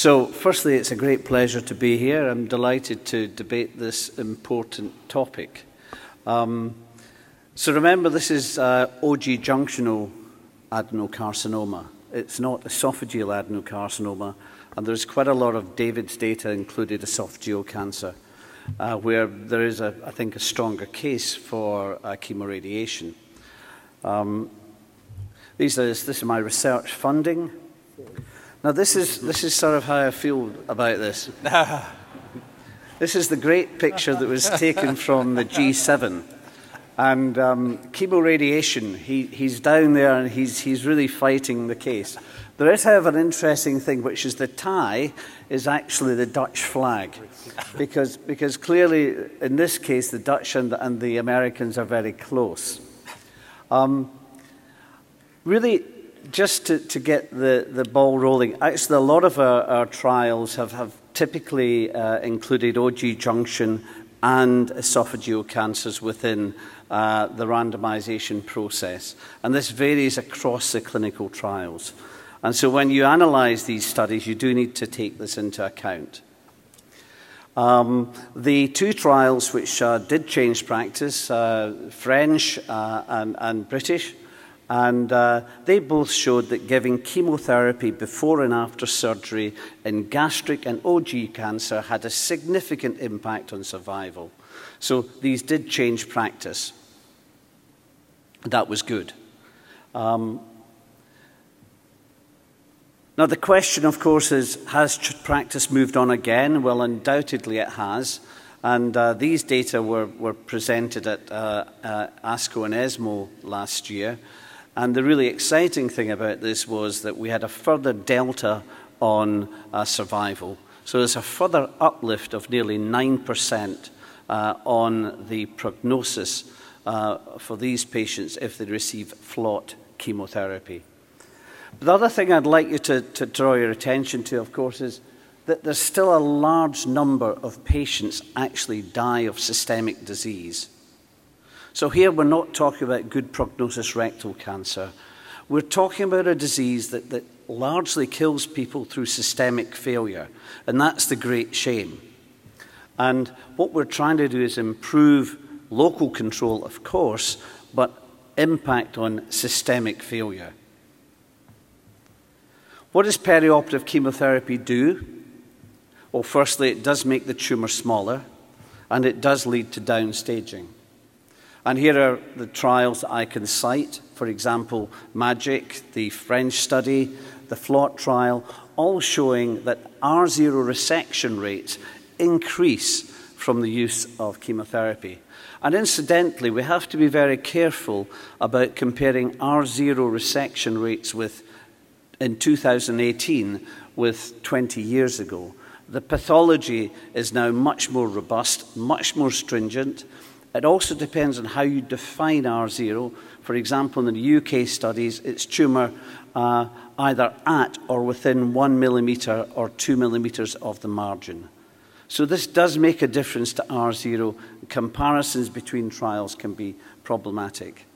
So, firstly, it's a great pleasure to be here. I'm delighted to debate this important topic. Um, so, remember, this is uh, OG junctional adenocarcinoma. It's not esophageal adenocarcinoma, and there's quite a lot of David's data included esophageal cancer, uh, where there is, a, I think, a stronger case for uh, chemoradiation. Um, these are, this is my research funding. Now, this is, this is sort of how I feel about this. this is the great picture that was taken from the G7. And um, chemoradiation, he, he's down there and he's, he's really fighting the case. There is, however, an interesting thing, which is the tie is actually the Dutch flag. Because, because clearly, in this case, the Dutch and the, and the Americans are very close. Um, really, just to, to get the, the ball rolling, actually, a lot of our, our trials have, have typically uh, included OG junction and esophageal cancers within uh, the randomization process. And this varies across the clinical trials. And so when you analyze these studies, you do need to take this into account. Um, the two trials which uh, did change practice, uh, French uh, and, and British, and uh, they both showed that giving chemotherapy before and after surgery in gastric and OG cancer had a significant impact on survival. So these did change practice. That was good. Um, now, the question, of course, is has practice moved on again? Well, undoubtedly it has. And uh, these data were, were presented at uh, uh, ASCO and ESMO last year. And the really exciting thing about this was that we had a further delta on uh, survival. So there's a further uplift of nearly 9% uh, on the prognosis uh, for these patients if they receive FLOT chemotherapy. But the other thing I'd like you to, to draw your attention to, of course, is that there's still a large number of patients actually die of systemic disease. So here we're not talking about good prognosis rectal cancer. We're talking about a disease that, that largely kills people through systemic failure. And that's the great shame. And what we're trying to do is improve local control, of course, but impact on systemic failure. What does perioperative chemotherapy do? Well, firstly, it does make the tumour smaller, and it does lead to downstaging. And here are the trials I can cite. For example, MAGIC, the French study, the FLOT trial, all showing that R0 resection rates increase from the use of chemotherapy. And incidentally, we have to be very careful about comparing R0 resection rates with in 2018 with 20 years ago. The pathology is now much more robust, much more stringent, it also depends on how you define R0. For example, in the UK studies, it's tumour uh, either at or within one millimetre or two millimetres of the margin. So this does make a difference to R0. Comparisons between trials can be problematic.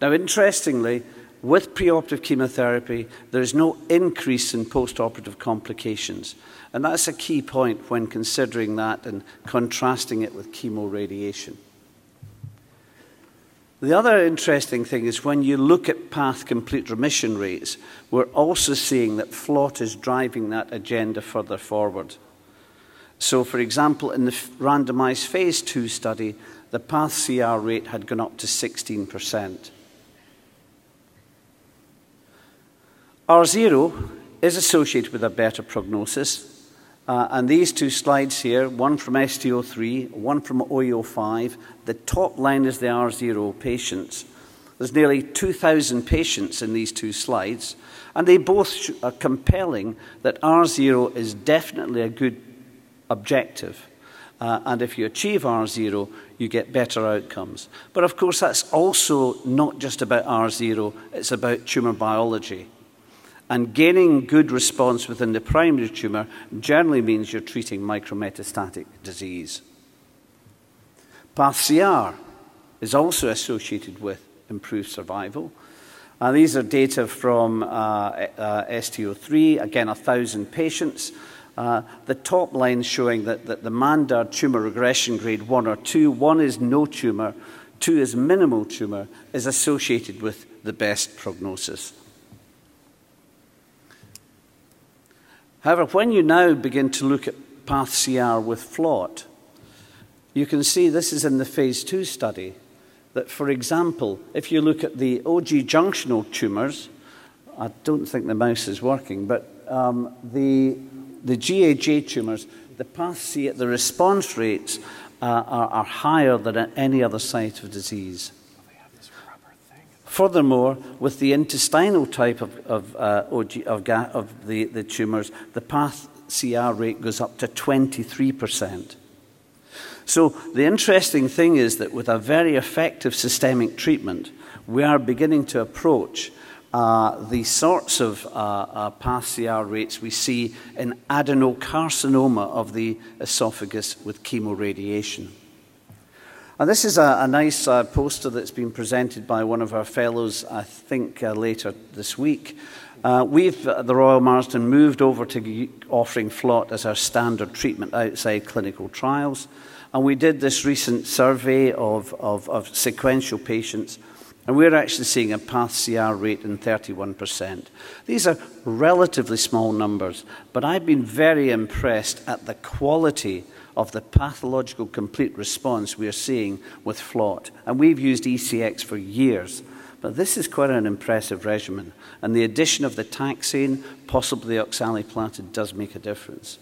Now, interestingly, with preoperative chemotherapy, there is no increase in postoperative complications. And that's a key point when considering that and contrasting it with chemoradiation. The other interesting thing is when you look at path complete remission rates, we're also seeing that FLOT is driving that agenda further forward. So, for example, in the randomized phase two study, the path CR rate had gone up to 16%. R0 is associated with a better prognosis, uh, and these two slides here, one from ST03, one from OE05, the top line is the R0 patients. There's nearly 2,000 patients in these two slides, and they both are compelling that R0 is definitely a good objective. Uh, and if you achieve R0, you get better outcomes. But of course, that's also not just about R0, it's about tumour biology. And gaining good response within the primary tumour generally means you're treating micrometastatic disease. PathCR is also associated with improved survival. Uh, these are data from uh, uh, ST03, again, 1,000 patients. Uh, the top line showing that, that the Mandard tumor regression grade 1 or 2, 1 is no tumor, 2 is minimal tumor, is associated with the best prognosis. However, when you now begin to look at Path CR with FLOT, you can see this is in the phase 2 study that, for example, if you look at the OG junctional tumours, I don't think the mouse is working, but um, the, the GAJ tumours, the PathC, the response rates uh, are, are higher than at any other site of disease. Furthermore, with the intestinal type of, of, uh, OG, of, of the, the tumours, the path CR rate goes up to 23%. So the interesting thing is that with a very effective systemic treatment, we are beginning to approach uh, the sorts of uh, uh, PathCR rates we see in adenocarcinoma of the esophagus with chemoradiation. And this is a, a nice uh, poster that's been presented by one of our fellows, I think, uh, later this week. Uh, we've, at the Royal Marsden, moved over to offering FLOT as our standard treatment outside clinical trials. And we did this recent survey of, of, of sequential patients, and we're actually seeing a path CR rate in 31%. These are relatively small numbers, but I've been very impressed at the quality of the pathological complete response we're seeing with FLOT. And we've used ECX for years. But this is quite an impressive regimen. And the addition of the taxane, possibly oxaliplatin, does make a difference.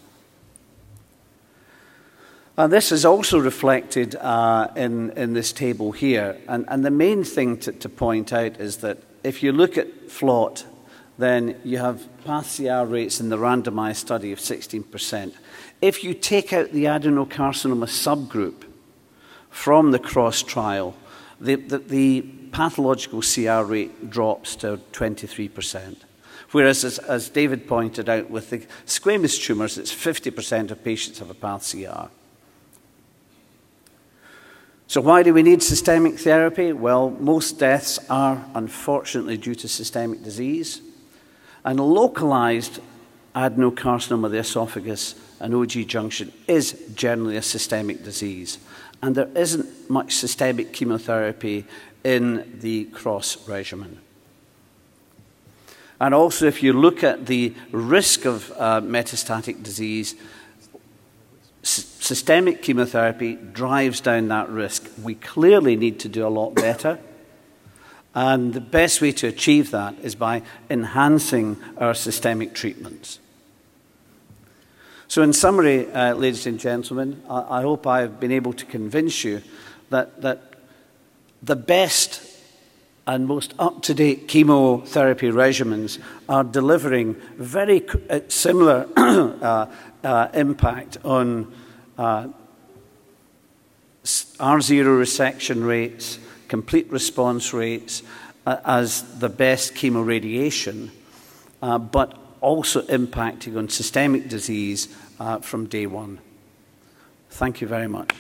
And this is also reflected uh, in, in this table here. And, and the main thing to, to point out is that if you look at FLOT, then you have PathCR rates in the randomized study of 16%. If you take out the adenocarcinoma subgroup from the cross trial, the, the, the pathological CR rate drops to 23%. Whereas, as, as David pointed out, with the squamous tumours, it's 50% of patients have a PathCR. So, why do we need systemic therapy? Well, most deaths are unfortunately due to systemic disease. And localized adenocarcinoma of the esophagus and OG junction is generally a systemic disease. And there isn't much systemic chemotherapy in the cross regimen. And also, if you look at the risk of uh, metastatic disease, systemic chemotherapy drives down that risk. We clearly need to do a lot better. And the best way to achieve that is by enhancing our systemic treatments. So, in summary, uh, ladies and gentlemen, I, I hope I've been able to convince you that, that the best and most up to date chemotherapy regimens are delivering very uh, similar uh, uh, impact on uh, R0 resection rates, complete response rates uh, as the best chemoradiation, uh, but also impacting on systemic disease uh, from day one. Thank you very much.